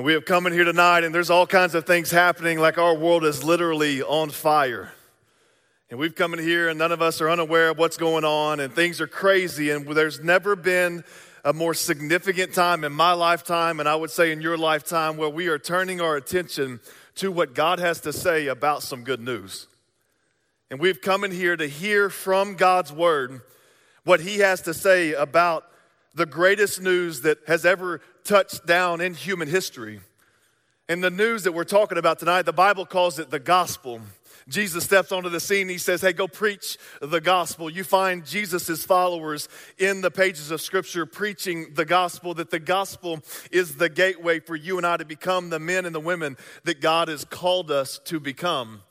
And we have come in here tonight, and there's all kinds of things happening, like our world is literally on fire. And we've come in here, and none of us are unaware of what's going on, and things are crazy. And there's never been a more significant time in my lifetime, and I would say in your lifetime, where we are turning our attention to what God has to say about some good news. And we've come in here to hear from God's word what He has to say about the greatest news that has ever touched down in human history. And the news that we're talking about tonight, the Bible calls it the gospel. Jesus steps onto the scene. He says, Hey, go preach the gospel. You find Jesus' followers in the pages of Scripture preaching the gospel, that the gospel is the gateway for you and I to become the men and the women that God has called us to become.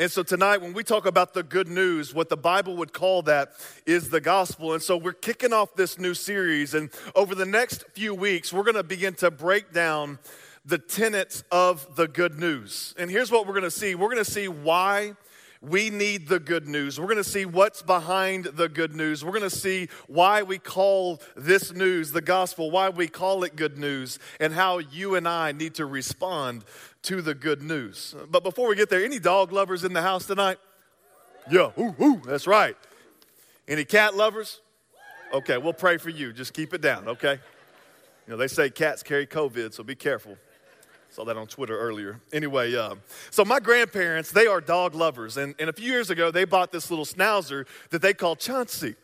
And so tonight, when we talk about the good news, what the Bible would call that is the gospel. And so we're kicking off this new series. And over the next few weeks, we're going to begin to break down the tenets of the good news. And here's what we're going to see we're going to see why we need the good news. We're going to see what's behind the good news. We're going to see why we call this news the gospel, why we call it good news, and how you and I need to respond to the good news. But before we get there, any dog lovers in the house tonight? Yeah, ooh, ooh, that's right. Any cat lovers? Okay, we'll pray for you. Just keep it down, okay? You know, they say cats carry COVID, so be careful. Saw that on Twitter earlier. Anyway, uh, so my grandparents, they are dog lovers. And, and a few years ago, they bought this little schnauzer that they call Chauncey.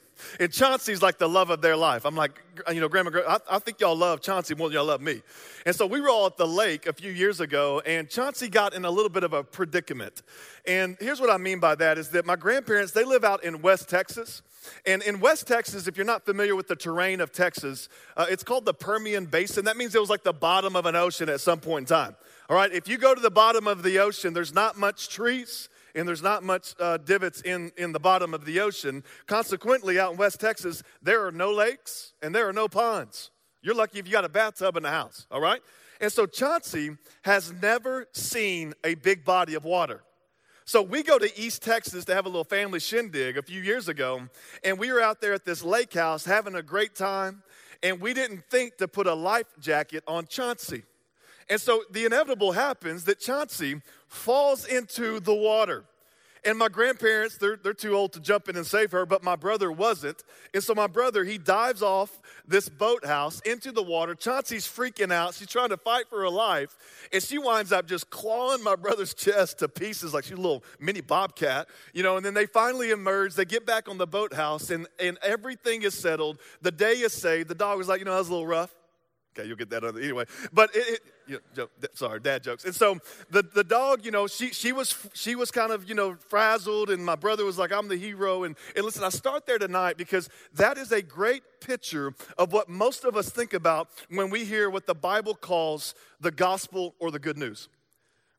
And Chauncey's like the love of their life. I'm like, you know, Grandma, I, I, think y'all love Chauncey more than y'all love me. And so we were all at the lake a few years ago, and Chauncey got in a little bit of a predicament. And here's what I mean by that is that my grandparents, they live out in West Texas. And in West Texas, if you're not familiar with the terrain of Texas, uh, it's called the Permian Basin. That means it was like the bottom of an ocean at some point in time. All right, if you go to the bottom of the ocean, there's not much trees and there's not much uh, divots in, in the bottom of the ocean. Consequently, out in West Texas, there are no lakes and there are no ponds. You're lucky if you got a bathtub in the house, all right? And so Chauncey has never seen a big body of water. So we go to East Texas to have a little family shindig a few years ago, and we were out there at this lake house having a great time, and we didn't think to put a life jacket on Chauncey. And so the inevitable happens that Chauncey falls into the water. And my grandparents, they're, they're too old to jump in and save her, but my brother wasn't. And so my brother, he dives off this boathouse into the water. Chauncey's freaking out. She's trying to fight for her life. And she winds up just clawing my brother's chest to pieces like she's a little mini bobcat, you know. And then they finally emerge. They get back on the boathouse, and, and everything is settled. The day is saved. The dog was like, you know, that was a little rough. Okay, you'll get that other anyway. But it, it you know, sorry, dad jokes. And so the, the dog, you know, she, she was she was kind of you know frazzled, and my brother was like, "I'm the hero." And and listen, I start there tonight because that is a great picture of what most of us think about when we hear what the Bible calls the gospel or the good news.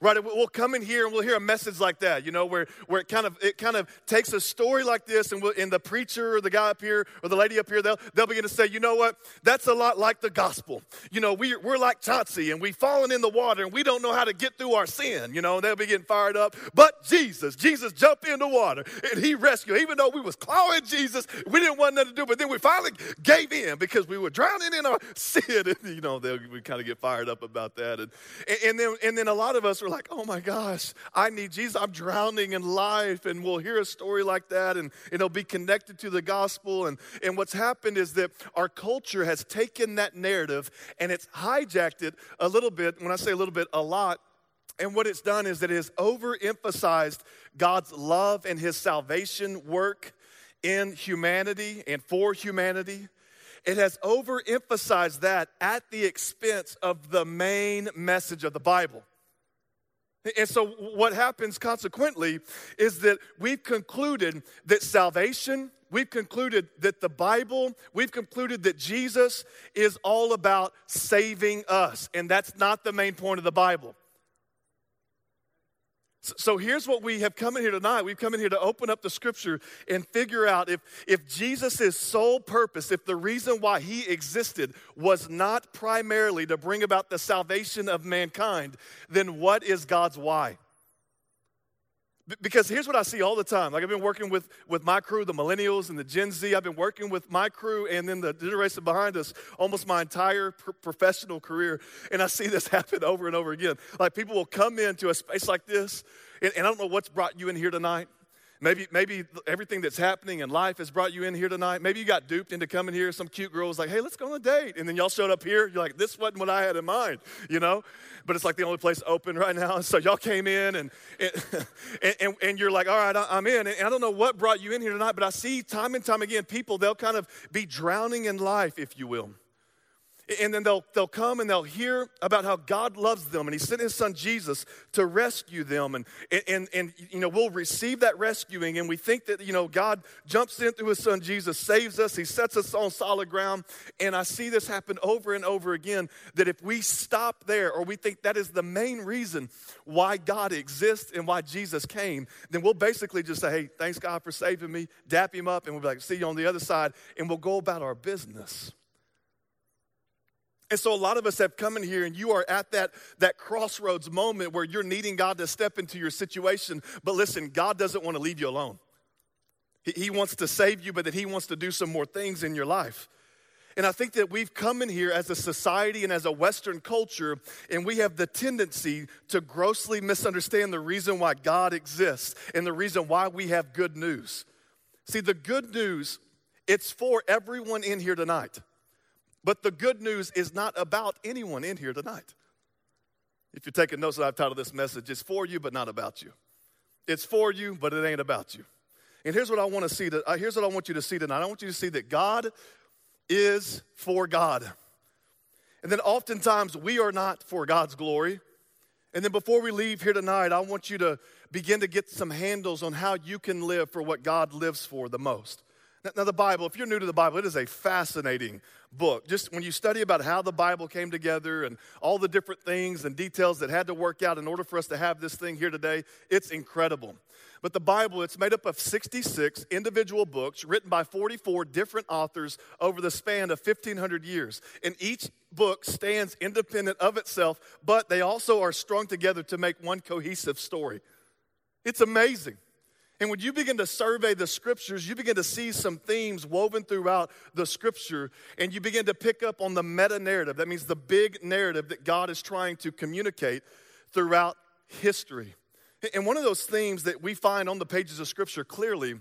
Right, we'll come in here and we'll hear a message like that, you know, where, where it kind of it kind of takes a story like this, and, we'll, and the preacher or the guy up here or the lady up here, they'll, they'll begin to say, you know what, that's a lot like the gospel. You know, we, we're like Chauncey, and we've fallen in the water, and we don't know how to get through our sin, you know, and they'll be getting fired up. But Jesus, Jesus jumped in the water, and he rescued. Even though we was clawing Jesus, we didn't want nothing to do, but then we finally gave in because we were drowning in our sin, and, you know, they we kind of get fired up about that. And, and, then, and then a lot of us are like, oh my gosh, I need Jesus. I'm drowning in life. And we'll hear a story like that and it'll be connected to the gospel. And, and what's happened is that our culture has taken that narrative and it's hijacked it a little bit. When I say a little bit, a lot. And what it's done is that it has overemphasized God's love and his salvation work in humanity and for humanity. It has overemphasized that at the expense of the main message of the Bible. And so, what happens consequently is that we've concluded that salvation, we've concluded that the Bible, we've concluded that Jesus is all about saving us. And that's not the main point of the Bible. So here's what we have come in here tonight. We've come in here to open up the scripture and figure out if, if Jesus' sole purpose, if the reason why he existed was not primarily to bring about the salvation of mankind, then what is God's why? Because here's what I see all the time. Like I've been working with, with my crew, the millennials and the Gen Z. I've been working with my crew and then the generation behind us almost my entire pr- professional career. And I see this happen over and over again. Like people will come into a space like this, and, and I don't know what's brought you in here tonight. Maybe, maybe everything that's happening in life has brought you in here tonight. Maybe you got duped into coming here. Some cute girl was like, hey, let's go on a date. And then y'all showed up here. You're like, this wasn't what I had in mind, you know? But it's like the only place open right now. So y'all came in and, and, and, and you're like, all right, I'm in. And I don't know what brought you in here tonight, but I see time and time again people, they'll kind of be drowning in life, if you will. And then they'll, they'll come and they'll hear about how God loves them and He sent His Son Jesus to rescue them. And, and, and, you know, we'll receive that rescuing and we think that, you know, God jumps in through His Son Jesus, saves us, He sets us on solid ground. And I see this happen over and over again that if we stop there or we think that is the main reason why God exists and why Jesus came, then we'll basically just say, hey, thanks God for saving me, dap Him up, and we'll be like, see you on the other side, and we'll go about our business. And so a lot of us have come in here and you are at that, that crossroads moment where you're needing God to step into your situation. But listen, God doesn't want to leave you alone. He, he wants to save you, but that He wants to do some more things in your life. And I think that we've come in here as a society and as a Western culture, and we have the tendency to grossly misunderstand the reason why God exists and the reason why we have good news. See, the good news, it's for everyone in here tonight. But the good news is not about anyone in here tonight. If you're taking notes that I've titled this message, it's for you, but not about you. It's for you, but it ain't about you. And here's what I want to see. Uh, here's what I want you to see tonight. I want you to see that God is for God. And then oftentimes we are not for God's glory. And then before we leave here tonight, I want you to begin to get some handles on how you can live for what God lives for the most. Now, the Bible, if you're new to the Bible, it is a fascinating book. Just when you study about how the Bible came together and all the different things and details that had to work out in order for us to have this thing here today, it's incredible. But the Bible, it's made up of 66 individual books written by 44 different authors over the span of 1,500 years. And each book stands independent of itself, but they also are strung together to make one cohesive story. It's amazing. And when you begin to survey the scriptures, you begin to see some themes woven throughout the scripture, and you begin to pick up on the meta narrative. That means the big narrative that God is trying to communicate throughout history. And one of those themes that we find on the pages of scripture clearly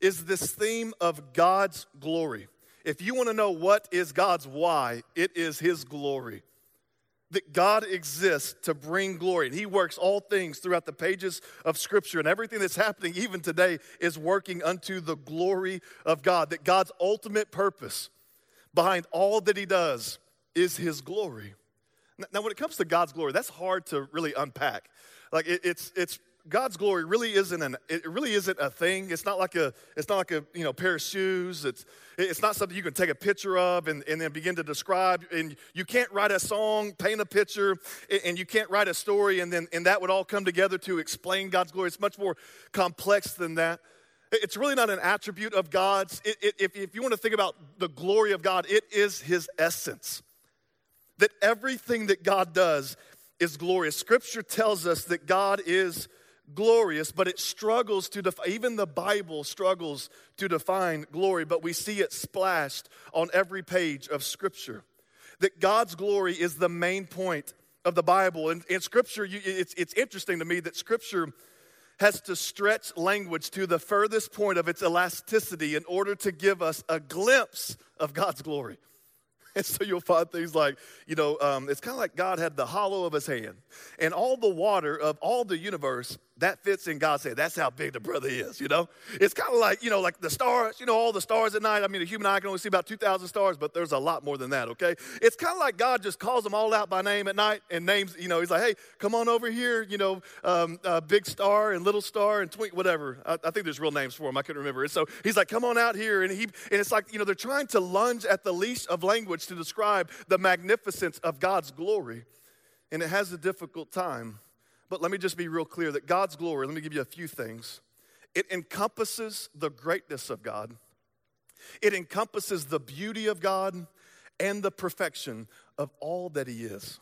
is this theme of God's glory. If you want to know what is God's why, it is His glory that God exists to bring glory. And He works all things throughout the pages of Scripture. And everything that's happening even today is working unto the glory of God. That God's ultimate purpose behind all that He does is His glory. Now, when it comes to God's glory, that's hard to really unpack. Like, it, it's, it's God's glory really isn't an it really isn't a thing. It's not like a it's not like a you know pair of shoes. It's it's not something you can take a picture of and, and then begin to describe. And you can't write a song, paint a picture, and you can't write a story and then and that would all come together to explain God's glory. It's much more complex than that. It's really not an attribute of God's. It, it, if, if you want to think about the glory of God, it is His essence. That everything that God does is glorious. Scripture tells us that God is glorious, but it struggles to define, even the Bible struggles to define glory, but we see it splashed on every page of Scripture. That God's glory is the main point of the Bible. And in Scripture, you, it's, it's interesting to me that Scripture has to stretch language to the furthest point of its elasticity in order to give us a glimpse of God's glory. And so you'll find things like, you know, um, it's kind of like God had the hollow of his hand, and all the water of all the universe that fits in God's head. That's how big the brother is, you know? It's kind of like, you know, like the stars, you know, all the stars at night. I mean, a human eye can only see about 2,000 stars, but there's a lot more than that, okay? It's kind of like God just calls them all out by name at night and names, you know, he's like, hey, come on over here, you know, um, uh, big star and little star and twink, whatever. I, I, think there's real names for them. I couldn't remember. And so he's like, come on out here. And, he, and it's like, you know, they're trying to lunge at the leash of language to describe the magnificence of God's glory. And it has a difficult time But let me just be real clear that God's glory, let me give you a few things. It encompasses the greatness of God, it encompasses the beauty of God and the perfection of all that He is.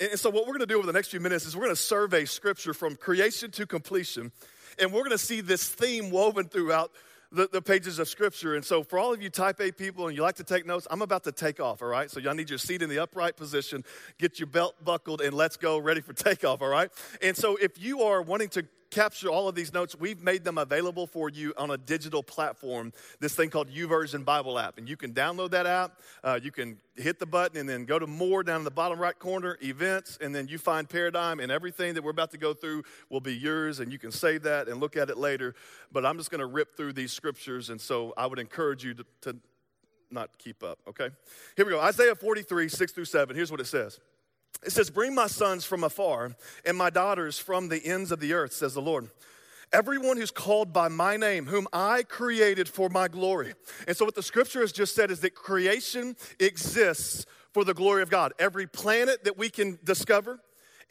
And so, what we're going to do over the next few minutes is we're going to survey scripture from creation to completion. And we're going to see this theme woven throughout the, the, pages of scripture. And so, for all of you type A people and you like to take notes, I'm about to take off, all right? So, y'all need your seat in the upright position, get your belt buckled, and let's go ready for takeoff, all right? And so, if you are wanting to capture all of these notes, we've made them available for you on a digital platform, this thing called YouVersion Bible app. And you can download that app. Uh, you can hit the button and then go to more down in the bottom right corner, events, and then you find Paradigm, and everything that we're about to go through will be yours, and you can save that and look at it later. But I'm just going to rip through these scriptures, and so I would encourage you to, to not keep up, okay? Here we go Isaiah 43, 6 through 7. Here's what it says. It says, Bring my sons from afar and my daughters from the ends of the earth, says the Lord. Everyone who's called by my name, whom I created for my glory. And so, what the scripture has just said is that creation exists for the glory of God. Every planet that we can discover,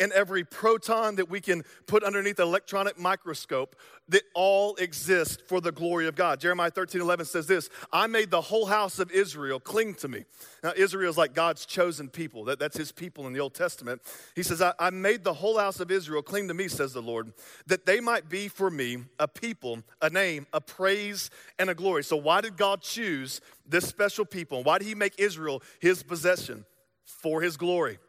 and every proton that we can put underneath the electronic microscope that all exist for the glory of God. Jeremiah 13, 11 says this I made the whole house of Israel cling to me. Now, Israel is like God's chosen people. That, that's his people in the Old Testament. He says, I, I made the whole house of Israel cling to me, says the Lord, that they might be for me a people, a name, a praise, and a glory. So, why did God choose this special people? Why did he make Israel his possession? For his glory.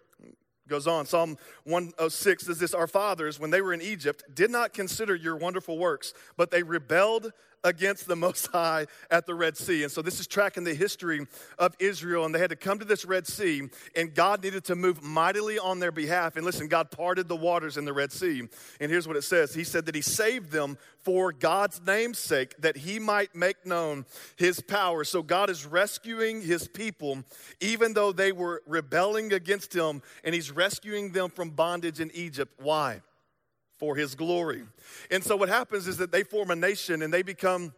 Goes on, Psalm 106 says this Our fathers, when they were in Egypt, did not consider your wonderful works, but they rebelled against the Most High at the Red Sea. And so this is tracking the history of Israel, and they had to come to this Red Sea, and God needed to move mightily on their behalf. And listen, God parted the waters in the Red Sea. And here's what it says He said that He saved them for God's name's sake, that He might make known His power. So God is rescuing His people, even though they were rebelling against Him, and He's rescuing them from bondage in Egypt. Why? For his glory. And so what happens is that they form a nation and they become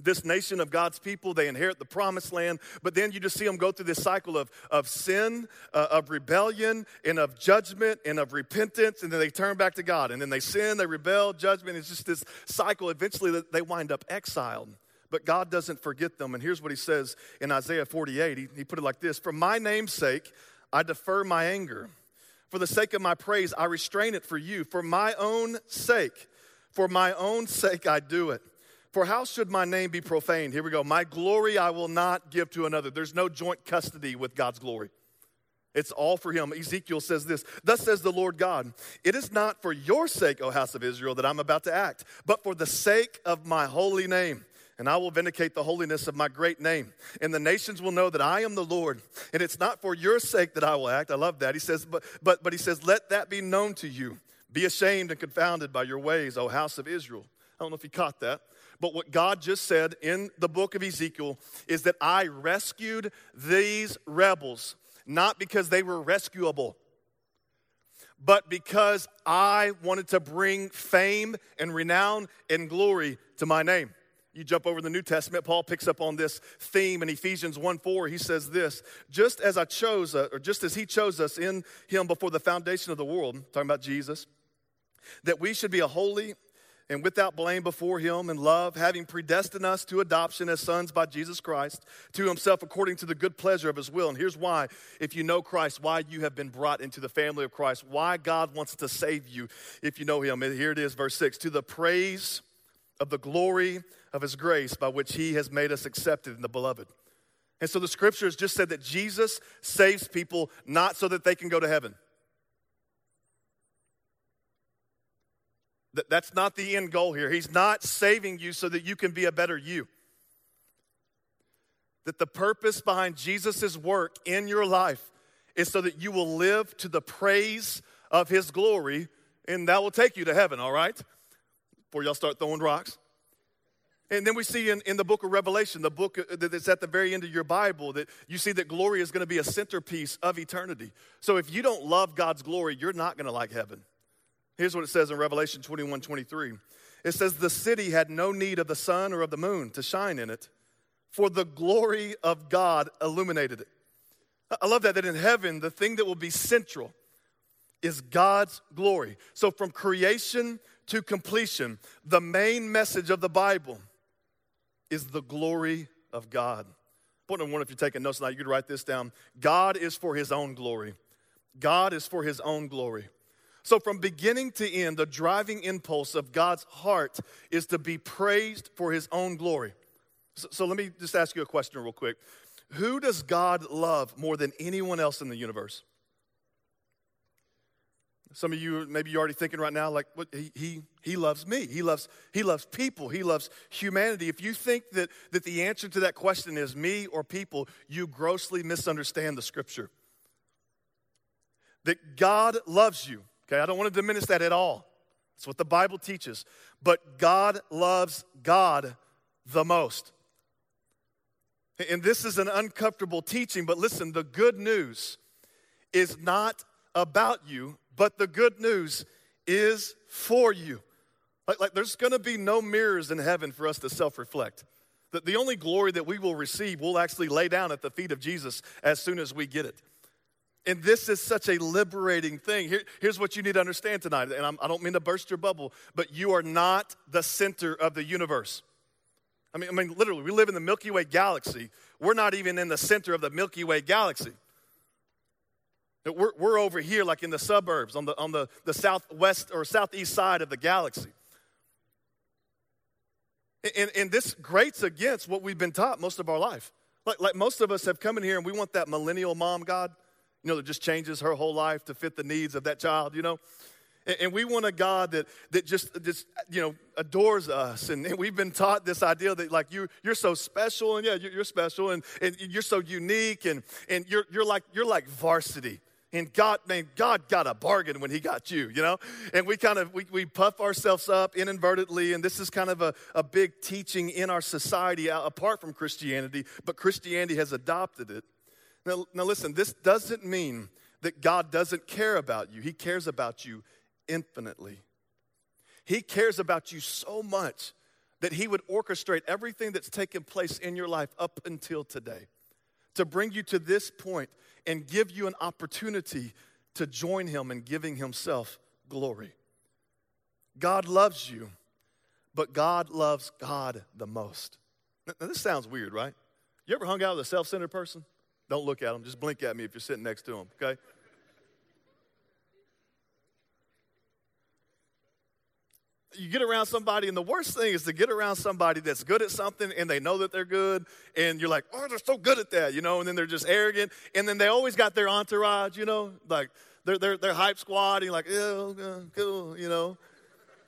this nation of God's people, they inherit the promised land, but then you just see them go through this cycle of, of sin, uh, of rebellion, and of judgment, and of repentance, and then they turn back to God. And then they sin, they rebel, judgment. It's just this cycle. Eventually, they wind up exiled. But God doesn't forget them. And here's what he says in Isaiah 48 he, he put it like this For my name's sake, I defer my anger. For the sake of my praise, I restrain it for you. For my own sake, for my own sake, I do it. For how should my name be profaned? Here we go. My glory I will not give to another. There's no joint custody with God's glory. It's all for him. Ezekiel says this Thus says the Lord God, It is not for your sake, O house of Israel, that I'm about to act, but for the sake of my holy name and I will vindicate the holiness of my great name. And the nations will know that I am the Lord. And it's not for your sake that I will act. I love that. He says, but, but, but he says, let that be known to you. Be ashamed and confounded by your ways, O house of Israel. I don't know if you caught that. But what God just said in the book of Ezekiel is that I rescued these rebels, not because they were rescuable, but because I wanted to bring fame and renown and glory to my name. You jump over the New Testament, Paul picks up on this theme in Ephesians 1 4. He says this just as I chose, uh, or just as he chose us in him before the foundation of the world, talking about Jesus, that we should be a holy and without blame before him in love, having predestined us to adoption as sons by Jesus Christ to himself according to the good pleasure of his will. And here's why, if you know Christ, why you have been brought into the family of Christ, why God wants to save you if you know him. And here it is, verse 6 to the praise of the glory of his grace by which he has made us accepted in the beloved. And so the scriptures just said that Jesus saves people not so that they can go to heaven. That's not the end goal here. He's not saving you so that you can be a better you. That the purpose behind Jesus' work in your life is so that you will live to the praise of his glory, and that will take you to heaven, all right? before y'all start throwing rocks. And then we see in, in the book of Revelation, the book uh, that's at the very end of your Bible, that you see that glory is going to be a centerpiece of eternity. So if you don't love God's glory, you're not going to like heaven. Here's what it says in Revelation 21 23. It says, The city had no need of the sun or of the moon to shine in it, for the glory of God illuminated it. I love that, that in heaven, the thing that will be central is God's glory. So, from creation to completion, the main message of the Bible is the glory of God. Point number one, if you're taking notes tonight, you could write this down. God is for his own glory. God is for his own glory. So, from beginning to end, the driving impulse of God's heart is to be praised for his own glory. So, so, let me just ask you a question real quick. Who does God love more than anyone else in the universe? Some of you, maybe you're already thinking right now, like, what, he, he, he loves me. He loves, he loves people. He loves humanity. If you think that, that the answer to that question is me or people, you grossly misunderstand the scripture. That God loves you. Okay, I don't want to diminish that at all. That's what the Bible teaches. But God loves God the most. And this is an uncomfortable teaching, but listen, the good news is not about you, but the good news is for you. Like, like there's gonna be no mirrors in heaven for us to self reflect. That the only glory that we will receive, we'll actually lay down at the feet of Jesus as soon as we get it. And this is such a liberating thing. Here, here's what you need to understand tonight, and I'm, I do not mean to burst your bubble, but you are not the center of the universe. I mean, I mean, literally, we live in the Milky Way galaxy. We're not even in the center of the Milky Way galaxy. We're, we're over here, like in the suburbs, on the, on the, the southwest or southeast side of the galaxy. And, and this grates against what we've been taught most of our life. Like, like most of us have come in here and we want that millennial mom God, you know, that just changes her whole life to fit the needs of that child, you know? And, and we want a God that, that just, just, you know, adores us. And, and we've been taught this idea that, like, you, you're so special, and yeah, you're, you're special, and, and you're so unique, and, and you're, you're, like, you're like varsity. And God, man, God got a bargain when He got you, you know? And we kind of we, we puff ourselves up inadvertently, and this is kind of a, a big teaching in our society apart from Christianity, but Christianity has adopted it. Now, now listen, this doesn't mean that God doesn't care about you. He cares about you infinitely. He cares about you so much that He would orchestrate everything that's taken place in your life up until today to bring you to this point and give you an opportunity to join him in giving himself glory. God loves you, but God loves God the most. Now, this sounds weird, right? You ever hung out with a self centered person? Don't look at them, just blink at me if you're sitting next to them, okay? You get around somebody, and the worst thing is to get around somebody that's good at something and they know that they're good, and you're like, oh, they're so good at that, you know, and then they're just arrogant, and then they always got their entourage, you know, like they're, they're, they're hype squad, and you're like, yeah, cool, you know.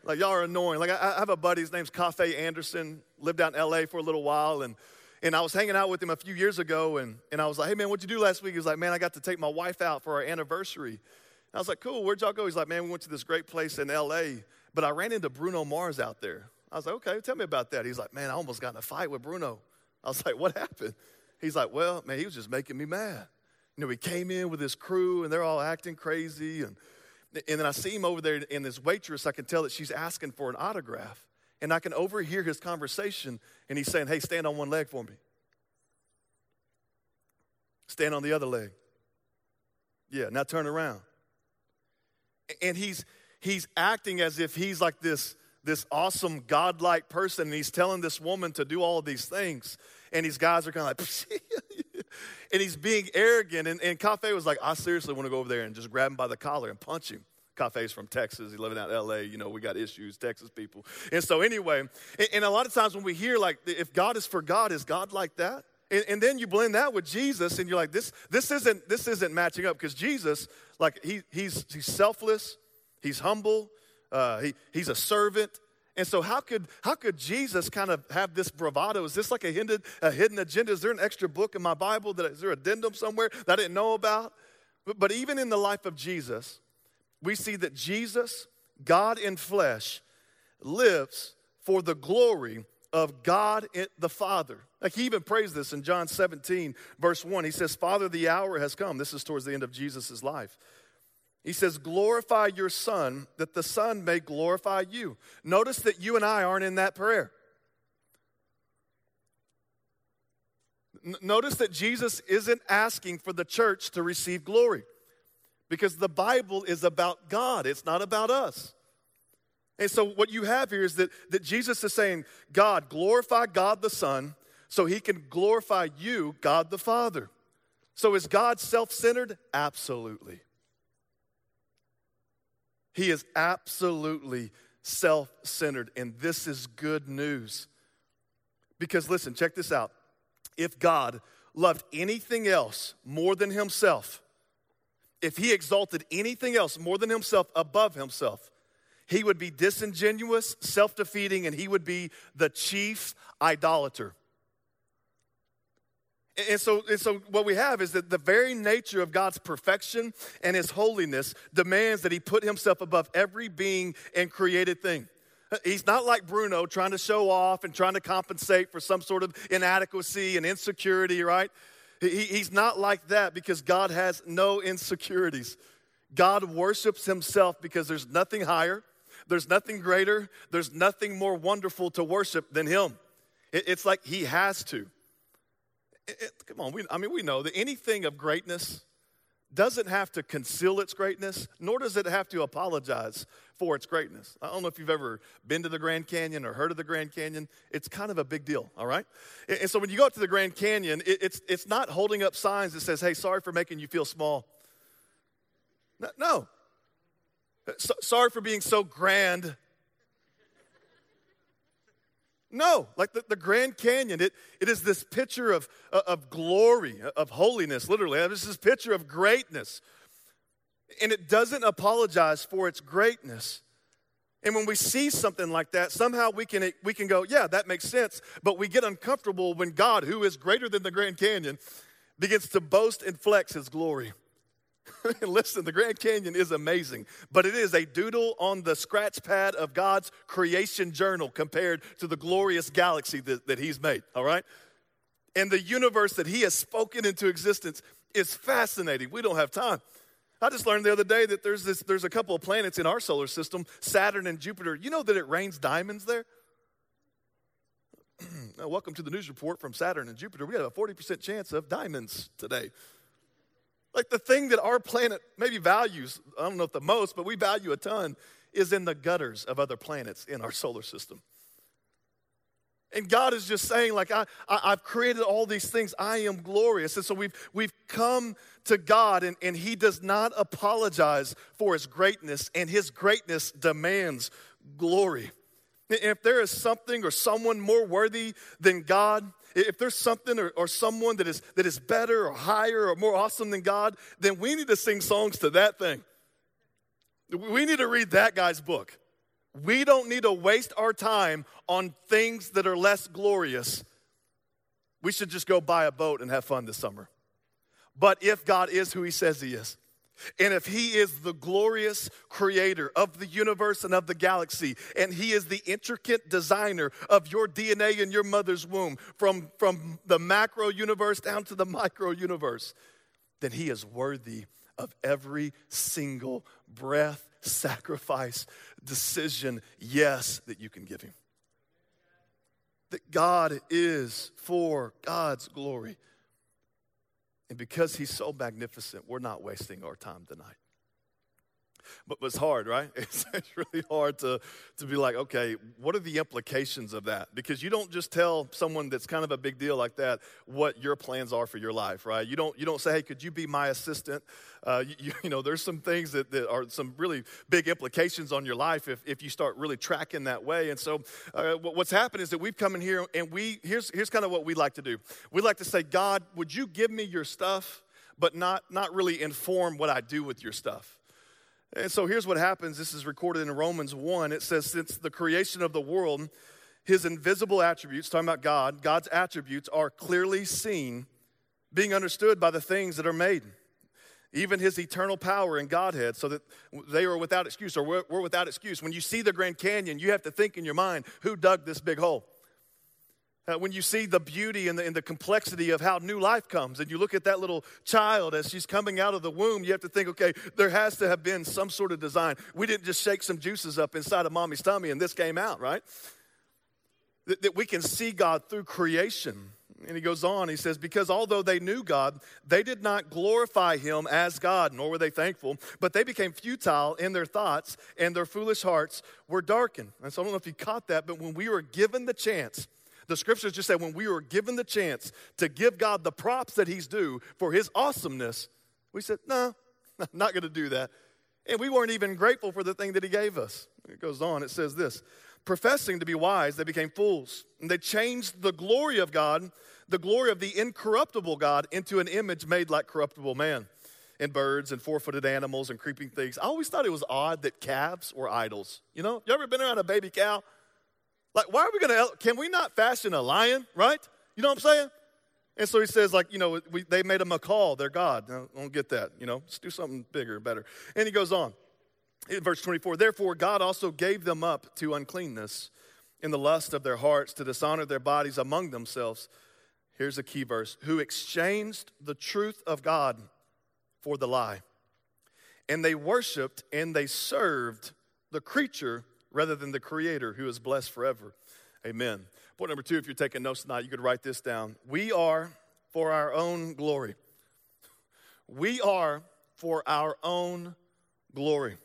Like, y'all are annoying. Like, I, I have a buddy, his name's Cafe Anderson, lived out in LA for a little while, and and I was hanging out with him a few years ago, and, and I was like, hey, man, what'd you do last week? He was like, man, I got to take my wife out for our anniversary. And I was like, cool, where'd y'all go? He's like, man, we went to this great place in LA. But I ran into Bruno Mars out there. I was like, okay, tell me about that. He's like, man, I almost got in a fight with Bruno. I was like, what happened? He's like, well, man, he was just making me mad. You know, he came in with his crew and they're all acting crazy. And, and then I see him over there and this waitress, I can tell that she's asking for an autograph. And I can overhear his conversation and he's saying, hey, stand on one leg for me. Stand on the other leg. Yeah, now turn around. And he's he's acting as if he's like this, this awesome godlike person, and he's telling this woman to do all of these things. And these guys are kind of like, and he's being arrogant. And, and Cafe was like, I seriously want to go over there and just grab him by the collar and punch him. Cafe's from Texas. He's living out in LA. You know, we got issues, Texas people. And so, anyway, and, and, a lot of times when we hear, like, if God is for God, is God like that? And, and then you blend that with Jesus, and you're like, this, this, isn't, this isn't matching up because Jesus, like, he, he's, he's selfless, He's humble. Uh, he, he's a servant. And so, how could, how could Jesus kind of have this bravado? Is this like a hidden, a hidden agenda? Is there an extra book in my Bible? That, is there addendum somewhere that I didn't know about? But, but even in the life of Jesus, we see that Jesus, God in flesh, lives for the glory of God the Father. Like he even prays this in John 17, verse 1. He says, Father, the hour has come. This is towards the end of Jesus' life. He says, glorify your Son, that the Son may glorify you. Notice that you and I aren't in that prayer. N- notice that Jesus isn't asking for the church to receive glory. because the Bible is about God, it's not about us. And so, what you have here is that, that Jesus is saying, God, glorify God the Son so he can glorify you, God the Father. So, is God self centered? Absolutely. He is absolutely self centered. And this is good news. Because listen, check this out. If God loved anything else more than himself, if he exalted anything else more than himself above himself, he would be disingenuous, self defeating, and he would be the chief idolater. And so, and so, what we have is that the very nature of God's perfection and his holiness demands that he put himself above every being and created thing. He's not like Bruno trying to show off and trying to compensate for some sort of inadequacy and insecurity, right? He, he's not like that because God has no insecurities. God worships himself because there's nothing higher, there's nothing greater, there's nothing more wonderful to worship than him. It, it's like he has to. It, it, come on, we, I mean, we know that anything of greatness doesn't have to conceal its greatness, nor does it have to apologize for its greatness. I don't know if you've ever been to the Grand Canyon or heard of the Grand Canyon. It's kind of a big deal, all right? And so when you go up to the Grand Canyon, it's, it's not holding up signs that says, hey, sorry for making you feel small. No. Uh, so, sorry for being so grand no, like the, the Grand Canyon, it, it is this picture of, uh, of glory, of holiness, literally. It's this picture of greatness. And it doesn't apologize for its greatness. And when we see something like that, somehow we can, we can go, yeah, that makes sense. But we get uncomfortable when God, who is greater than the Grand Canyon, begins to boast and flex his glory. Listen, the Grand Canyon is amazing, but it is a doodle on the scratch pad of God's creation journal compared to the glorious galaxy that, that He's made, all right? And the universe that He has spoken into existence is fascinating. We don't have time. I just learned the other day that there's, this, there's a couple of planets in our solar system, Saturn and Jupiter. You know that it rains diamonds there? Welcome to the news report from Saturn and Jupiter. We have a 40% chance of diamonds today. Like the thing that our planet maybe values, I don't know if the most, but we value a ton, is in the gutters of other planets in our solar system. And God is just saying, like, I, I, have created all these things. I am glorious. And so we've, we've come to God, and, and He does not apologize for His greatness, and His greatness demands glory. If there is something or someone more worthy than God, if there's something or, or someone that is, that is better or higher or more awesome than God, then we need to sing songs to that thing. We need to read that guy's book. We don't need to waste our time on things that are less glorious. We should just go buy a boat and have fun this summer. But if God is who he says he is, and if he is the glorious creator of the universe and of the galaxy, and he is the intricate designer of your DNA in your mother's womb, from, from the macro universe down to the micro universe, then he is worthy of every single breath, sacrifice, decision, yes, that you can give him. That God is for God's glory. And because he's so magnificent, we're not wasting our time tonight. But it's hard, right? It's, it's, really hard to, to be like, okay, what are the implications of that? Because you don't just tell someone that's kind of a big deal like that what your plans are for your life, right? You don't, you don't say, hey, could you be my assistant? Uh, you, you, know, there's some things that, that are some really big implications on your life if, if you start really tracking that way. And so uh, what's happened is that we've come in here and we, here's, here's kind of what we like to do. We like to say, God, would you give me your stuff? But not, not really inform what I do with your stuff. And so here's what happens. This is recorded in Romans 1. It says, Since the creation of the world, his invisible attributes, talking about God, God's attributes are clearly seen, being understood by the things that are made. Even his eternal power and Godhead, so that they are without excuse, or we're, we're without excuse. When you see the Grand Canyon, you have to think in your mind, who dug this big hole? Uh, when you see the beauty and the, and the complexity of how new life comes, and you look at that little child as she's coming out of the womb, you have to think, okay, there has to have been some sort of design. We didn't just shake some juices up inside of mommy's tummy and this came out, right? That, that we can see God through creation. And he goes on, he says, Because although they knew God, they did not glorify him as God, nor were they thankful, but they became futile in their thoughts, and their foolish hearts were darkened. And so I don't know if you caught that, but when we were given the chance, the scriptures just say when we were given the chance to give God the props that he's due for his awesomeness, we said, No, not going to do that. And we weren't even grateful for the thing that he gave us. It goes on, it says this professing to be wise, they became fools. And they changed the glory of God, the glory of the incorruptible God, into an image made like corruptible man, and birds and four footed animals and creeping things. I always thought it was odd that calves were idols. You know, you ever been around a baby cow? Like, why are we gonna, can we not fashion a lion, right? You know what I'm saying? And so he says, like, you know, we, they made a macaw their God. I don't get that, you know, let's do something bigger, and better. And he goes on in verse 24 therefore god also gave them up to uncleanness in the lust of their hearts to dishonor their bodies among themselves here's a key verse who exchanged the truth of god for the lie and they worshiped and they served the creature rather than the creator who is blessed forever. Amen. Point number two if you're taking notes tonight you could write this down. We are for our own glory. We are for our own glory.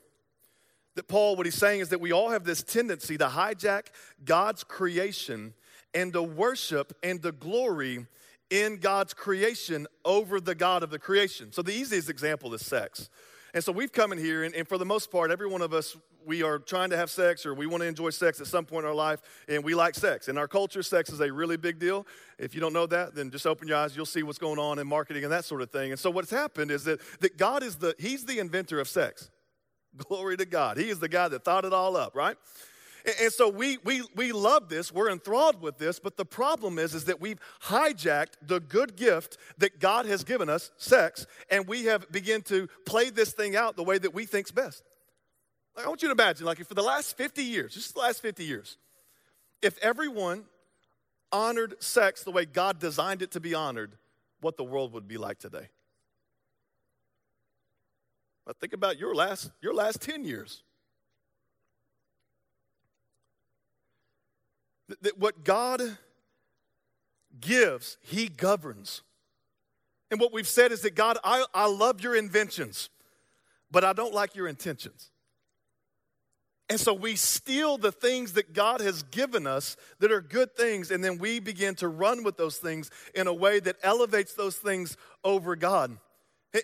That Paul, what he's saying is that we all have this tendency to hijack God's creation and to worship and to glory in God's creation over the God of the creation. So the easiest example is sex. And so we've come in here, and, and, for the most part, every one of us, we are trying to have sex or we want to enjoy sex at some point in our life, and we like sex. In our culture, sex is a really big deal. If you don't know that, then just open your eyes, you'll see what's going on in marketing and that sort of thing. And so what's happened is that, that God is the, He's the inventor of sex. Glory to God. He is the guy that thought it all up, right? And, and so we, we, we love this, we're enthralled with this, but the problem is, is that we've hijacked the good gift that God has given us, sex, and we have begun to play this thing out the way that we think's best. I want you to imagine, like, for the last 50 years, just the last 50 years, if everyone honored sex the way God designed it to be honored, what the world would be like today. But think about your last, your last 10 years. That what God gives, He governs. And what we've said is that God, I, I love your inventions, but I don't like your intentions. And so we steal the things that God has given us that are good things, and then we begin to run with those things in a way that elevates those things over God.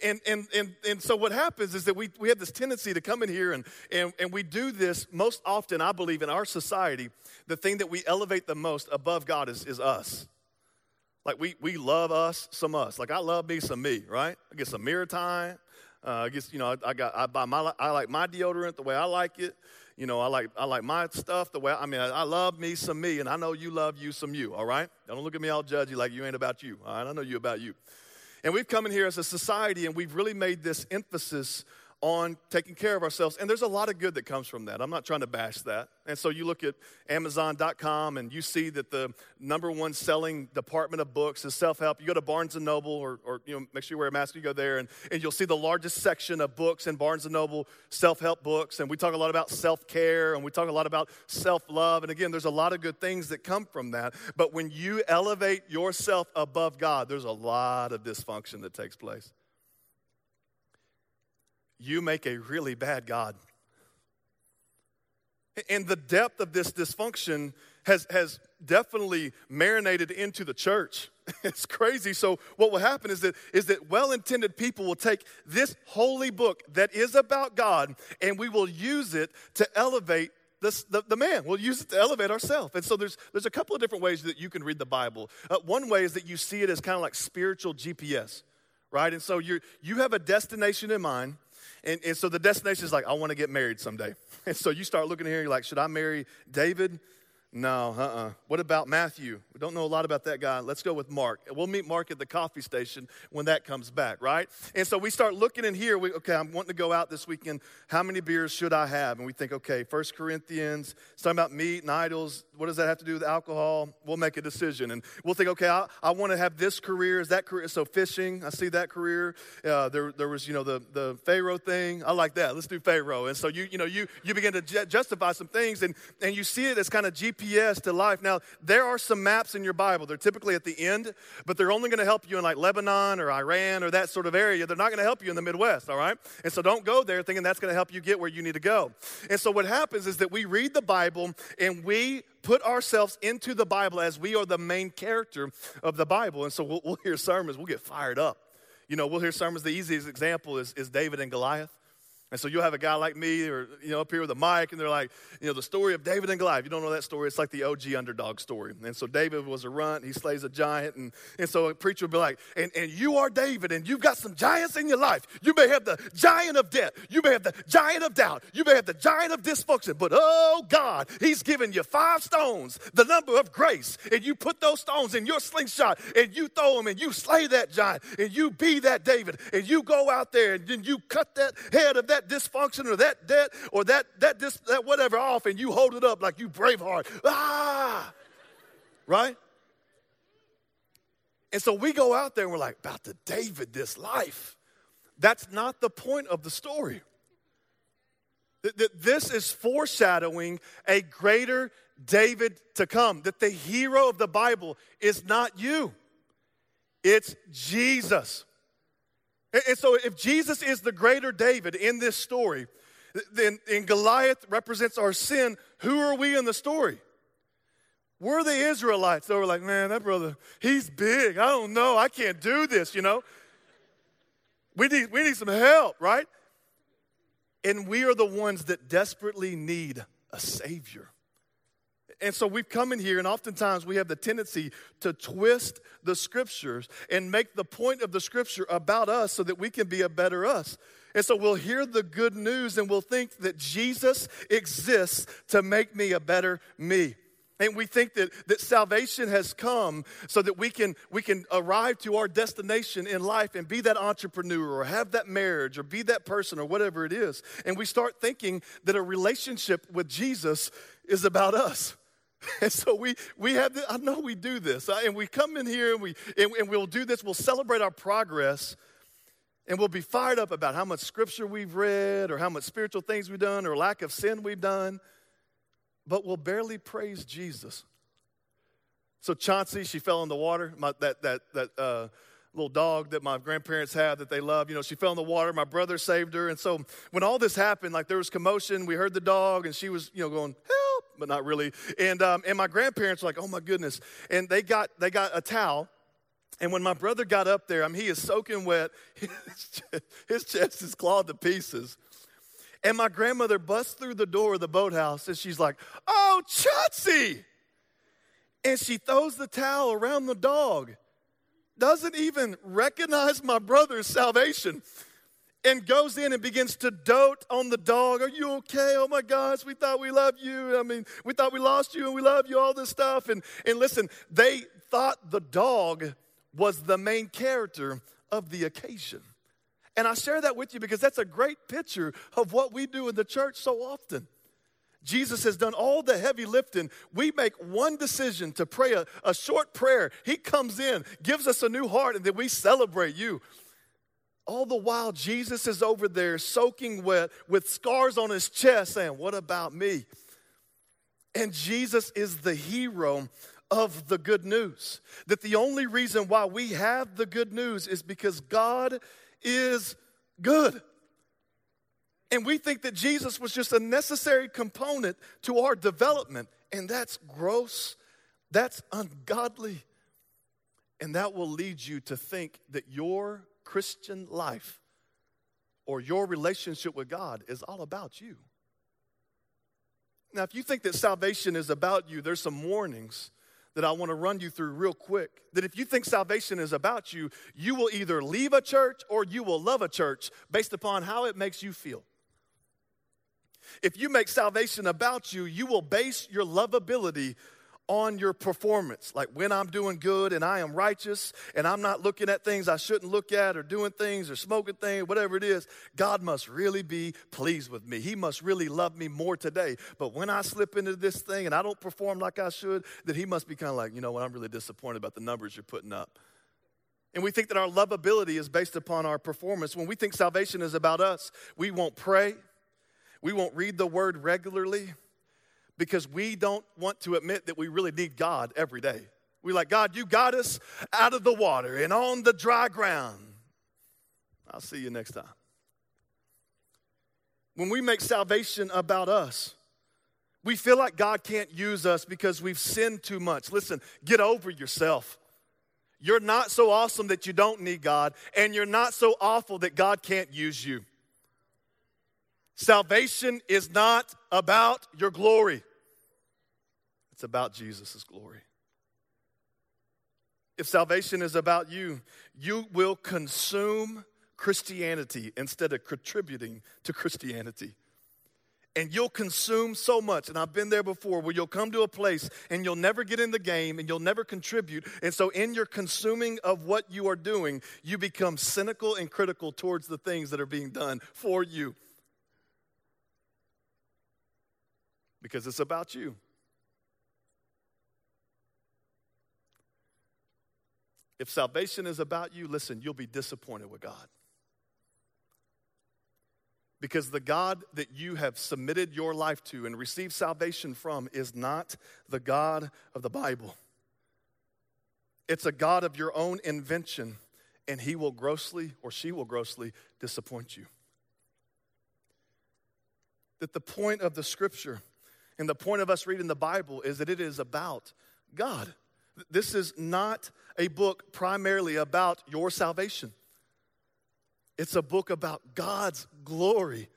And, and, and, and so what happens is that we, we have this tendency to come in here and, and, and we do this most often, I believe, in our society. The thing that we elevate the most above God is, is us. Like we, we love us some us. Like I love me some me, right? I get some mirror time. Uh, I guess, you know, I, I, got, I buy my, I like my deodorant the way I like it. You know, I like, I like my stuff the way, I mean, I, I love me some me and I know you love you some you, all right? Don't look at me all judgy like you ain't about you, all right? I know you about you. And we've come in here as a society and we've really made this emphasis on taking care of ourselves. And there's a lot of good that comes from that. I'm not trying to bash that. And so you look at Amazon.com and you see that the number one selling department of books is self-help. You go to Barnes & Noble or, or you know, make sure you wear a mask, you go there and, and you'll see the largest section of books in Barnes & Noble, self-help books. And we talk a lot about self-care and we talk a lot about self-love. And again, there's a lot of good things that come from that. But when you elevate yourself above God, there's a lot of dysfunction that takes place you make a really bad God. And the depth of this dysfunction has, has definitely marinated into the church. It's crazy. So what will happen is that is that well-intended people will take this holy book that is about God and we will use it to elevate the, the man. We'll use it to elevate ourselves. And so there's there's a couple of different ways that you can read the Bible. Uh, one way is that you see it as kind of like spiritual GPS, right? And so you you have a destination in mind and, and so the destination is like, I want to get married someday. And so you start looking here, you're like, should I marry David? No, uh uh-uh. uh What about Matthew? We don't know a lot about that guy. Let's go with Mark. We'll meet Mark at the coffee station when that comes back, right? And so we start looking in here. We, okay, I'm wanting to go out this weekend. How many beers should I have? And we think, okay, First Corinthians, it's talking about meat and idols. What does that have to do with alcohol? We'll make a decision. And we'll think, okay, I, I want to have this career. Is that career? So fishing, I see that career. Uh, there, there was, you know, the, the Pharaoh thing. I like that. Let's do Pharaoh. And so you, you know, you, you begin to ju- justify some things and, and you see it as kind of GPS GPS to life. Now, there are some maps in your Bible. They're typically at the end, but they're only going to help you in like Lebanon or Iran or that sort of area. They're not going to help you in the Midwest, all right? And so don't go there thinking that's going to help you get where you need to go. And so what happens is that we read the Bible and we put ourselves into the Bible as we are the main character of the Bible. And so we'll, we'll hear sermons, we'll get fired up. You know, we'll hear sermons. The easiest example is, is David and Goliath. And so you'll have a guy like me or, you know, up here with a mic, and they're like, you know, the story of David and Goliath. You don't know that story. It's like the OG underdog story. And so David was a runt. He slays a giant. And, and so a preacher would be like, and, and you are David, and you've got some giants in your life. You may have the giant of death. You may have the giant of doubt. You may have the giant of dysfunction. But oh, God, he's given you five stones, the number of grace. And you put those stones in your slingshot, and you throw them, and you slay that giant, and you be that David, and you go out there, and then you cut that head of that dysfunction or that debt or that, that, dis, that whatever off and you hold it up like you Braveheart. Ah! Right? And so we go out there and we're like, about to David this life. That's not the point of the story. That this is foreshadowing a greater David to come. That the hero of the Bible is not you, it's Jesus. And so, if Jesus is the greater David in this story, then and Goliath represents our sin, who are we in the story? We're the Israelites. They were like, man, that brother, he's big. I don't know. I can't do this, you know? We need, we need some help, right? And we are the ones that desperately need a Savior. And so we've come in here, and oftentimes we have the tendency to twist the scriptures and make the point of the scripture about us so that we can be a better us. And so we'll hear the good news and we'll think that Jesus exists to make me a better me. And we think that, that salvation has come so that we can, we can arrive to our destination in life and be that entrepreneur or have that marriage or be that person or whatever it is. And we start thinking that a relationship with Jesus is about us. And so we, we have, this, I know we do this, and we come in here and, we, and, and we'll do this, we'll celebrate our progress, and we'll be fired up about how much scripture we've read or how much spiritual things we've done or lack of sin we've done, but we'll barely praise Jesus. So Chauncey, she fell in the water, my, that, that, that uh, little dog that my grandparents had that they love. You know, she fell in the water. My brother saved her. And so when all this happened, like there was commotion, we heard the dog, and she was, you know, going, help but not really. And, um, and my grandparents were like, oh my goodness. And they got, they got a towel. And when my brother got up there, I mean, he is soaking wet. His chest is clawed to pieces. And my grandmother busts through the door of the boathouse and she's like, oh, Chauncey. And she throws the towel around the dog. Doesn't even recognize my brother's salvation and goes in and begins to dote on the dog. Are you okay? Oh my gosh, we thought we loved you. I mean, we thought we lost you and we love you, all this stuff. And, and listen, they thought the dog was the main character of the occasion. And I share that with you because that's a great picture of what we do in the church so often. Jesus has done all the heavy lifting. We make one decision to pray a, a short prayer. He comes in, gives us a new heart, and then we celebrate you. All the while, Jesus is over there soaking wet with scars on his chest, saying, What about me? And Jesus is the hero of the good news. That the only reason why we have the good news is because God is good. And we think that Jesus was just a necessary component to our development. And that's gross, that's ungodly. And that will lead you to think that your Christian life or your relationship with God is all about you. Now, if you think that salvation is about you, there's some warnings that I want to run you through real quick. That if you think salvation is about you, you will either leave a church or you will love a church based upon how it makes you feel. If you make salvation about you, you will base your lovability on your performance. Like when I'm doing good and I am righteous and I'm not looking at things I shouldn't look at or doing things or smoking things, whatever it is, God must really be pleased with me. He must really love me more today. But when I slip into this thing and I don't perform like I should, then He must be kind of like, you know what, I'm really disappointed about the numbers you're putting up. And we think that our lovability is based upon our performance. When we think salvation is about us, we won't pray, we won't read the word regularly because we don't want to admit that we really need God every day. We like, God, you got us out of the water and on the dry ground. I'll see you next time. When we make salvation about us, we feel like God can't use us because we've sinned too much. Listen, get over yourself. You're not so awesome that you don't need God, and you're not so awful that God can't use you. Salvation is not about your glory, it's about Jesus' glory. If salvation is about you, you will consume Christianity instead of contributing to Christianity. And you'll consume so much, and I've been there before, where you'll come to a place and you'll never get in the game and you'll never contribute. And so, in your consuming of what you are doing, you become cynical and critical towards the things that are being done for you. Because it's about you. If salvation is about you, listen, you'll be disappointed with God. Because the God that you have submitted your life to and received salvation from is not the God of the Bible. It's a God of your own invention, and he will grossly or she will grossly disappoint you. That the point of the scripture and the point of us reading the Bible is that it is about God. This is not a book primarily about your salvation. It's a book about God's glory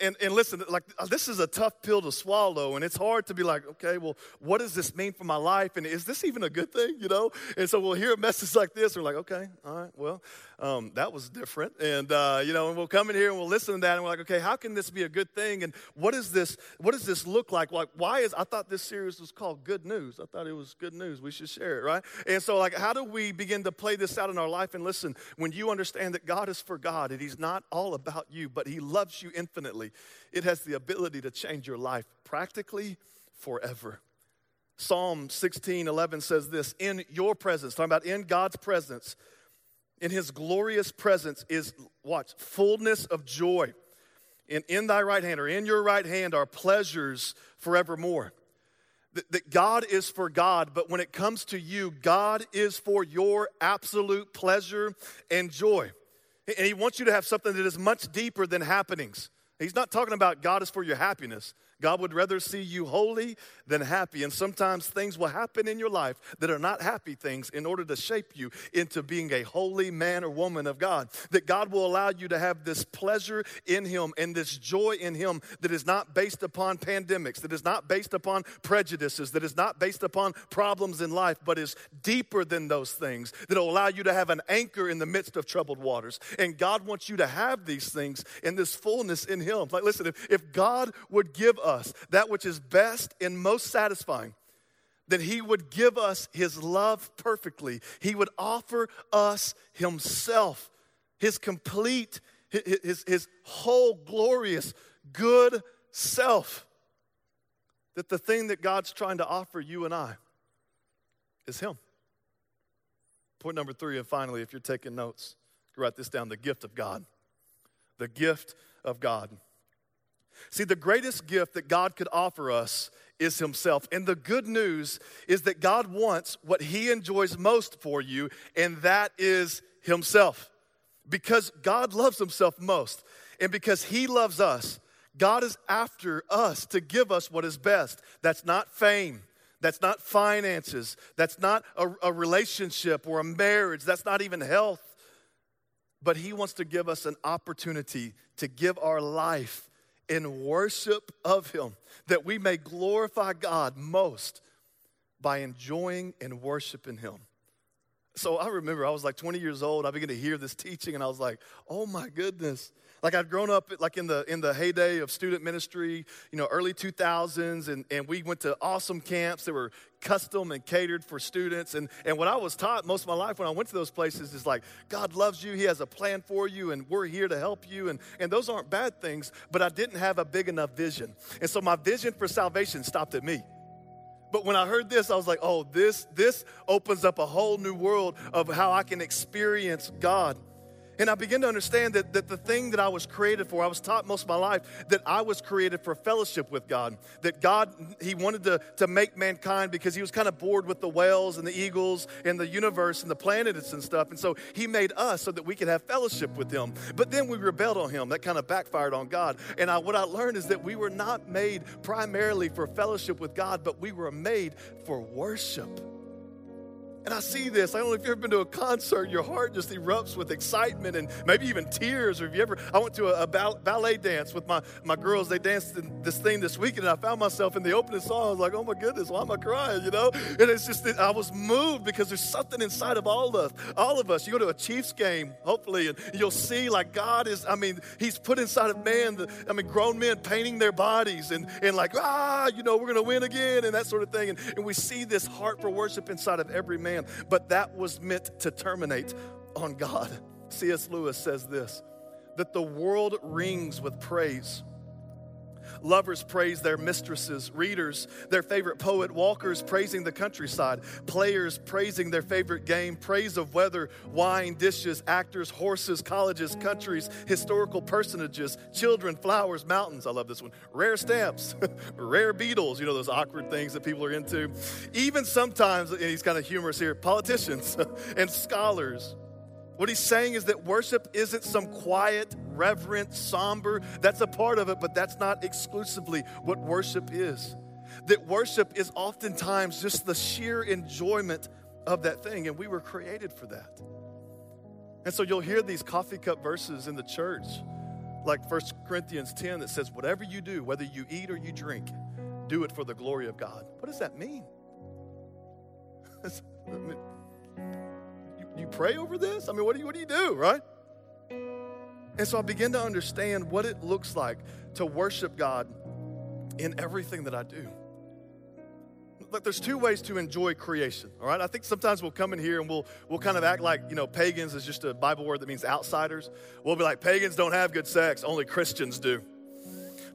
and, and listen, like this is a tough pill to swallow, and it's hard to be like, okay, well, what does this mean for my life? And is this even a good thing, you know? And so we'll hear a message like this, and we're like, okay, all right, well, um, that was different. And, uh, you know, and we'll come in here and we'll listen to that, and we're like, okay, how can this be a good thing? And what is this, what does this look like? Like, why is, I thought this series was called Good News. I thought it was good news. We should share it, right? And so, like, how do we begin to play this out in our life? And listen, when you understand that God is for God, and He's not all about you, but He loves you infinitely it has the ability to change your life practically forever. Psalm 16 11 says this In your presence, talking about in God's presence, in his glorious presence is, watch, fullness of joy. And in thy right hand, or in your right hand, are pleasures forevermore. That, that God is for God, but when it comes to you, God is for your absolute pleasure and joy. And he wants you to have something that is much deeper than happenings. He's not talking about God is for your happiness. God would rather see you holy than happy. And sometimes things will happen in your life that are not happy things in order to shape you into being a holy man or woman of God. That God will allow you to have this pleasure in Him and this joy in Him that is not based upon pandemics, that is not based upon prejudices, that is not based upon problems in life, but is deeper than those things, that will allow you to have an anchor in the midst of troubled waters. And God wants you to have these things in this fullness in Him. Like, listen, if, if God would give us us that which is best and most satisfying, that He would give us His love perfectly. He would offer us Himself, His complete, His, his, his whole glorious, good self. That the thing that God's trying to offer you and I is Him. Point number three, and finally, if you're taking notes, write this down the gift of God. The gift of God. See, the greatest gift that God could offer us is Himself. And the good news is that God wants what He enjoys most for you, and that is Himself. Because God loves Himself most, and because He loves us, God is after us to give us what is best. That's not fame. That's not finances. That's not a, a relationship or a marriage. That's not even health. But He wants to give us an opportunity to give our life in worship of Him, that we may glorify God most by enjoying and worshiping Him. So I remember I was like 20 years old. I began to hear this teaching, and I was like, "Oh my goodness!" Like I'd grown up like in the in the heyday of student ministry, you know, early 2000s, and, and we went to awesome camps that were custom and catered for students. And, and what I was taught most of my life when I went to those places is like, God loves you, He has a plan for you, and we're here to help you. And, and those aren't bad things, but I didn't have a big enough vision. And so my vision for salvation stopped at me. But when I heard this, I was like, oh, this, this opens up a whole new world of how I can experience God. And I begin to understand that, that the thing that I was created for, I was taught most of my life that I was created for fellowship with God. That God, He wanted to, to make mankind because He was kind of bored with the whales and the eagles and the universe and the planets and stuff. And so He made us so that we could have fellowship with Him. But then we rebelled on Him. That kind of backfired on God. And I, what I learned is that we were not made primarily for fellowship with God, but we were made for worship. And I see this. I don't know if you've ever been to a concert, your heart just erupts with excitement and maybe even tears. Or if you ever, I went to a, a ballet dance with my, my girls. They danced this thing this weekend, and I found myself in the opening song. I was like, oh my goodness, why am I crying? You know? And it's just, I was moved because there's something inside of all of us. All of us. You go to a Chiefs game, hopefully, and you'll see like God is, I mean, He's put inside of man, the, I mean, grown men painting their bodies and, and like, ah, you know, we're going to win again and that sort of thing. And, and we see this heart for worship inside of every man man, but that was meant to terminate on God. C.S. Lewis says this that the world rings with praise. Lovers praise their mistresses, readers their favorite poet, walkers praising the countryside, players praising their favorite game, praise of weather, wine, dishes, actors, horses, colleges, countries, historical personages, children, flowers, mountains. I love this one. Rare stamps, rare beetles, you know, those awkward things that people are into. Even sometimes, and he's kind of humorous here, politicians and scholars. What he's saying is that worship isn't some quiet, reverent, somber. That's a part of it, but that's not exclusively what worship is. That worship is oftentimes just the sheer enjoyment of that thing, and we were created for that. And so you'll hear these coffee cup verses in the church, like 1 Corinthians 10, that says, Whatever you do, whether you eat or you drink, do it for the glory of God. What does that mean? you pray over this? I mean, what do you, what do, you do, right? And so I begin to understand what it looks like to worship God in everything that I do. Look, there's two ways to enjoy creation, all right? I think sometimes we'll come in here and we'll, we'll kind of act like, you know, pagans is just a Bible word that means outsiders. We'll be like, pagans don't have good sex, only Christians do.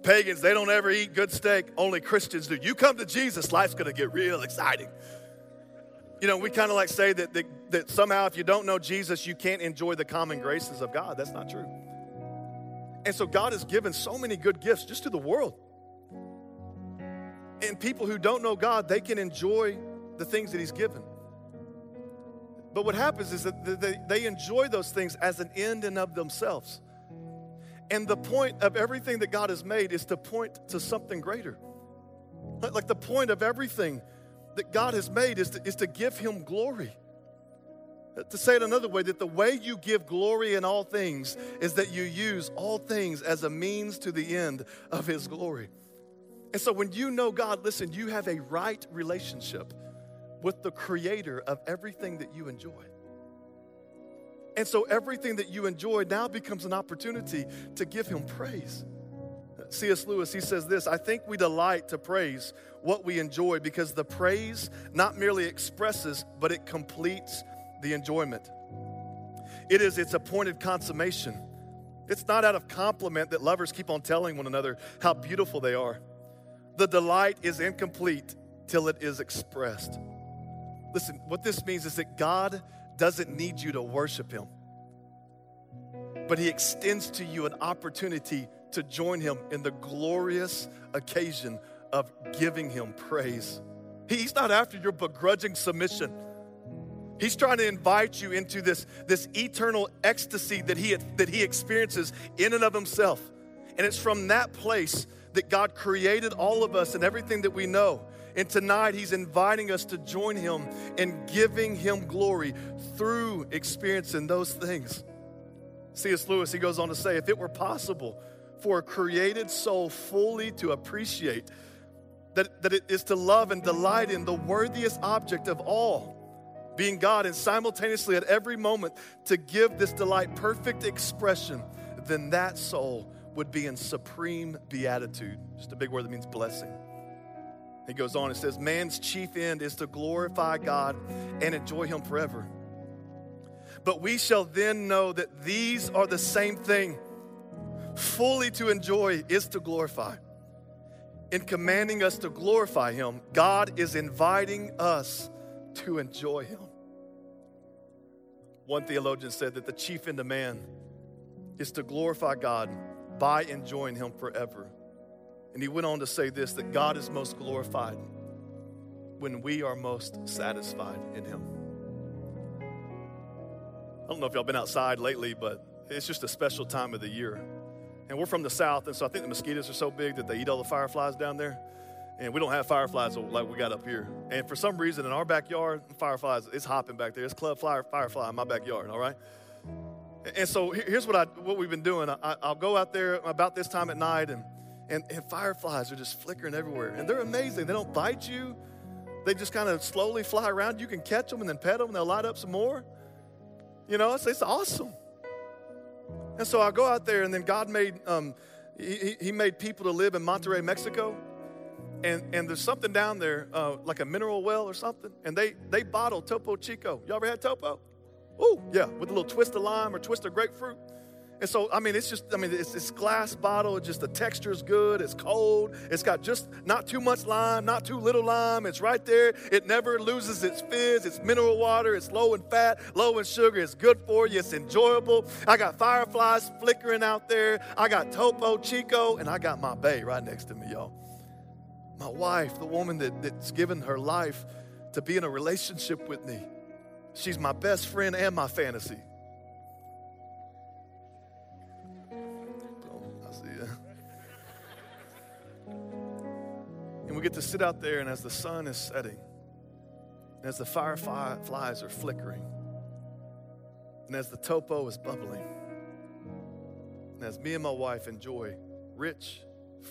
Pagans, they don't ever eat good steak, only Christians do. You come to Jesus, life's gonna get real exciting. You know, we kind of like say that, that, that somehow if you don't know Jesus, you can't enjoy the common graces of God. That's not true. And so God has given so many good gifts just to the world. And people who don't know God, they can enjoy the things that He's given. But what happens is that they, they enjoy those things as an end and of themselves. And the point of everything that God has made is to point to something greater. Like the point of everything that God has made is to, is to give Him glory. Uh, to say it another way, that the way you give glory in all things is that you use all things as a means to the end of His glory. And so when you know God, listen, you have a right relationship with the creator of everything that you enjoy. And so everything that you enjoy now becomes an opportunity to give him praise. C.S. Lewis, he says this I think we delight to praise what we enjoy because the praise not merely expresses, but it completes the enjoyment. It is its appointed consummation. It's not out of compliment that lovers keep on telling one another how beautiful they are. The delight is incomplete till it is expressed. Listen, what this means is that God doesn't need you to worship Him, but He extends to you an opportunity to join him in the glorious occasion of giving him praise. He's not after your begrudging submission. He's trying to invite you into this, this eternal ecstasy that he, that he experiences in and of himself. And it's from that place that God created all of us and everything that we know. And tonight, He's inviting us to join Him in giving Him glory through experiencing those things. C.S. Lewis, he goes on to say, if it were possible for a created soul fully to appreciate that, that it is to love and delight in the worthiest object of all, being God, and simultaneously at every moment to give this delight perfect expression, then that soul would be in supreme beatitude. Just a big word that means blessing. He goes on and says, Man's chief end is to glorify God and enjoy Him forever. But we shall then know that these are the same thing fully to enjoy is to glorify. In commanding us to glorify Him, God is inviting us to enjoy Him. One theologian said that the chief end of man is to glorify God by enjoying Him forever. And he went on to say this that God is most glorified when we are most satisfied in Him. I don't know if y'all been outside lately, but it's just a special time of the year. And we're from the south, and so I think the mosquitoes are so big that they eat all the fireflies down there. And we don't have fireflies like we got up here. And for some reason, in our backyard, fireflies, it's hopping back there. It's club fire, firefly in my backyard, all right? And so here's what, I, what we've been doing. I, will go out there about this time at night, and, and, and fireflies are just flickering everywhere. And they're amazing. They don't bite you, they just kind of slowly fly around. You can catch them and then pet them, and they'll light up some more. You know, it's, it's awesome. And so I go out there, and then God made, um, he, he made people to live in Monterrey, Mexico. And, and there's something down there, uh, like a mineral well or something, and they, they bottle Topo Chico. Y'all ever had Topo? Oh, yeah, with a little twist of lime or twist of grapefruit. And so, I mean, it's just, I mean, it's this glass bottle. Just the texture is good. It's cold. It's got just not too much lime, not too little lime. It's right there. It never loses its fizz. It's mineral water. It's low in fat, low in sugar. It's good for you. It's enjoyable. I got fireflies flickering out there. I got Topo Chico, and I got my bae right next to me, y'all. My wife, the woman that, that's given her life to be in a relationship with me. She's my best friend and my fantasy. We get to sit out there, and as the sun is setting, and as the fireflies are flickering, and as the topo is bubbling, and as me and my wife enjoy rich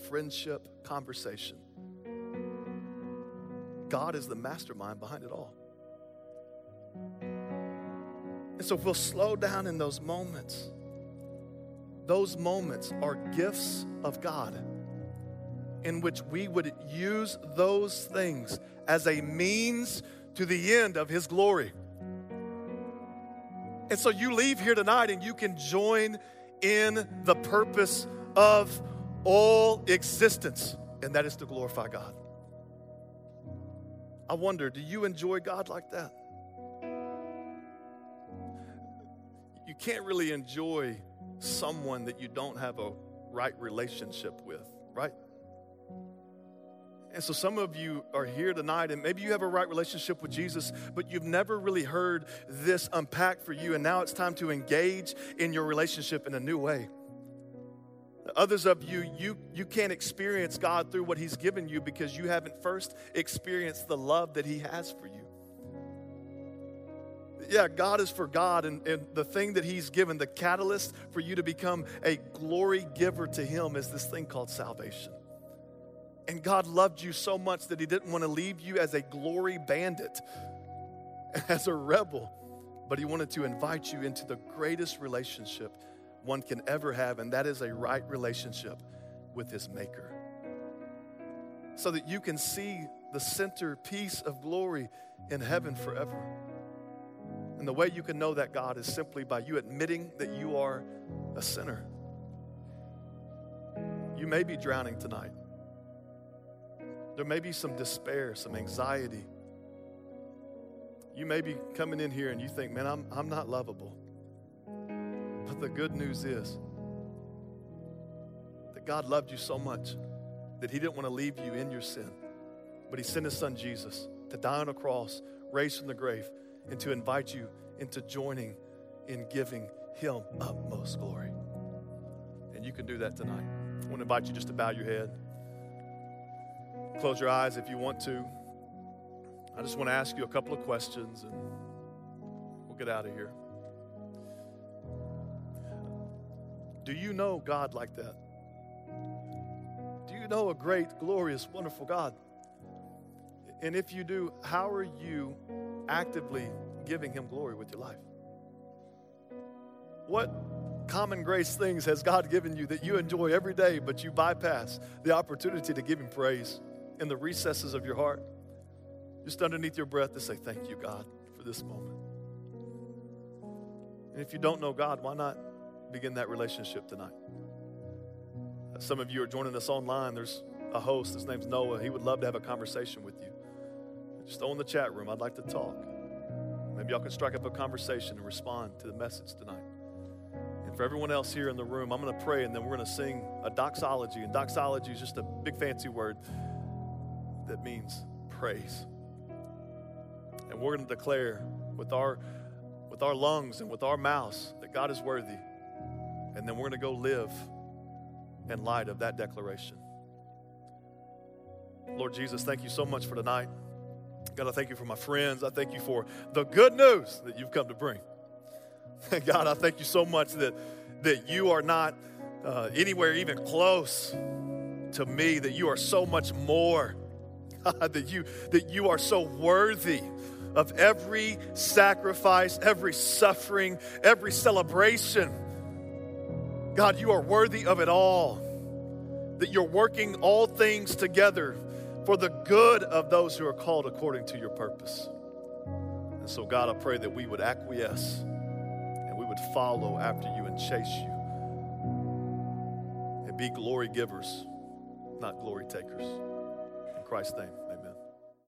friendship conversation, God is the mastermind behind it all. And so if we'll slow down in those moments, those moments are gifts of God in which we would use those things as a means to the end of His glory. And so you leave here tonight and you can join in the purpose of all existence, and that is to glorify God. I wonder, do you enjoy God like that? You can't really enjoy someone that you don't have a right relationship with, right? And so some of you are here tonight, and maybe you have a right relationship with Jesus, but you've never really heard this unpacked for you, and now it's time to engage in your relationship in a new way. Others of you, you, you can't experience God through what He's given you because you haven't first experienced the love that He has for you. Yeah, God is for God, and, and the thing that He's given, the catalyst for you to become a glory giver to Him, is this thing called salvation. And God loved you so much that He didn't want to leave you as a glory bandit, as a rebel, but He wanted to invite you into the greatest relationship one can ever have, and that is a right relationship with His Maker. So that you can see the centerpiece of glory in heaven forever. And the way you can know that God is simply by you admitting that you are a sinner. You may be drowning tonight. There may be some despair, some anxiety. You may be coming in here and you think, man, I'm, I'm not lovable. But the good news is that God loved you so much that He didn't want to leave you in your sin. But He sent His Son Jesus to die on a cross, raised from the grave, and to invite you into joining in giving Him utmost glory. And you can do that tonight. I want to invite you just to bow your head. Close your eyes if you want to. I just want to ask you a couple of questions and we'll get out of here. Do you know God like that? Do you know a great, glorious, wonderful God? And if you do, how are you actively giving Him glory with your life? What common grace things has God given you that you enjoy every day, but you bypass the opportunity to give Him praise? In the recesses of your heart, just underneath your breath, to say, Thank you, God, for this moment. And if you don't know God, why not begin that relationship tonight? Some of you are joining us online. There's a host, his name's Noah. He would love to have a conversation with you. Just throw in the chat room. I'd like to talk. Maybe y'all can strike up a conversation and respond to the message tonight. And for everyone else here in the room, I'm going to pray and then we're going to sing a doxology. And doxology is just a big fancy word that means praise. And we're going to declare with our with our lungs and with our mouths that God is worthy. And then we're going to go live in light of that declaration. Lord Jesus, thank you so much for tonight. God, I thank you for my friends. I thank you for the good news that you've come to bring. God, I thank you so much that, that you are not uh, anywhere even close to me, that you are so much more, God, that you, that you are so worthy of every sacrifice, every suffering, every celebration. God, you are worthy of it all. That you're working all things together for the good of those who are called according to your purpose. And so, God, I pray that we would acquiesce and we would follow after you and chase you and be glory givers, not glory takers. Christ's name.